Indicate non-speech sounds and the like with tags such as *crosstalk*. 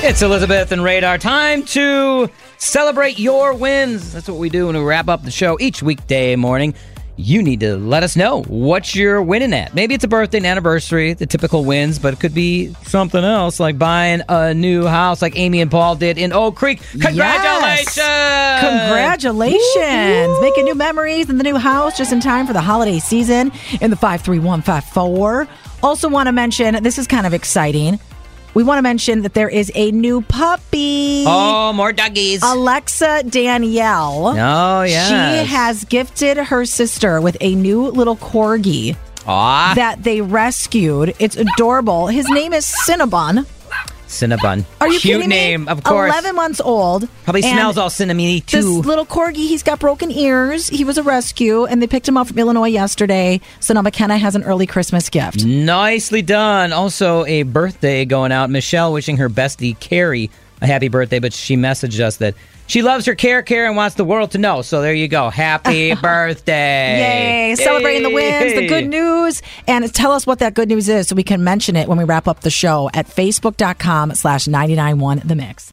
It's Elizabeth and Radar. Time to celebrate your wins. That's what we do when we wrap up the show each weekday morning. You need to let us know what you're winning at. Maybe it's a birthday, an anniversary, the typical wins, but it could be something else like buying a new house like Amy and Paul did in Oak Creek. Congratulations! Yes. Congratulations! Woo-hoo. Making new memories in the new house just in time for the holiday season in the 53154. Also, want to mention this is kind of exciting we want to mention that there is a new puppy. Oh, more doggies. Alexa Danielle. Oh, yeah. She has gifted her sister with a new little corgi Aww. that they rescued. It's adorable. His name is Cinnabon. Cinnabon. Are you Cute kidding name, me? of course. 11 months old. Probably smells all cinnamony, too. This little corgi, he's got broken ears. He was a rescue, and they picked him up from Illinois yesterday. So now McKenna has an early Christmas gift. Nicely done. Also, a birthday going out. Michelle wishing her bestie, Carrie, a happy birthday, but she messaged us that she loves her care care and wants the world to know. So there you go. Happy *laughs* birthday. Yay. Celebrating the wins, the good news. And tell us what that good news is so we can mention it when we wrap up the show at facebook.com slash 991 The Mix.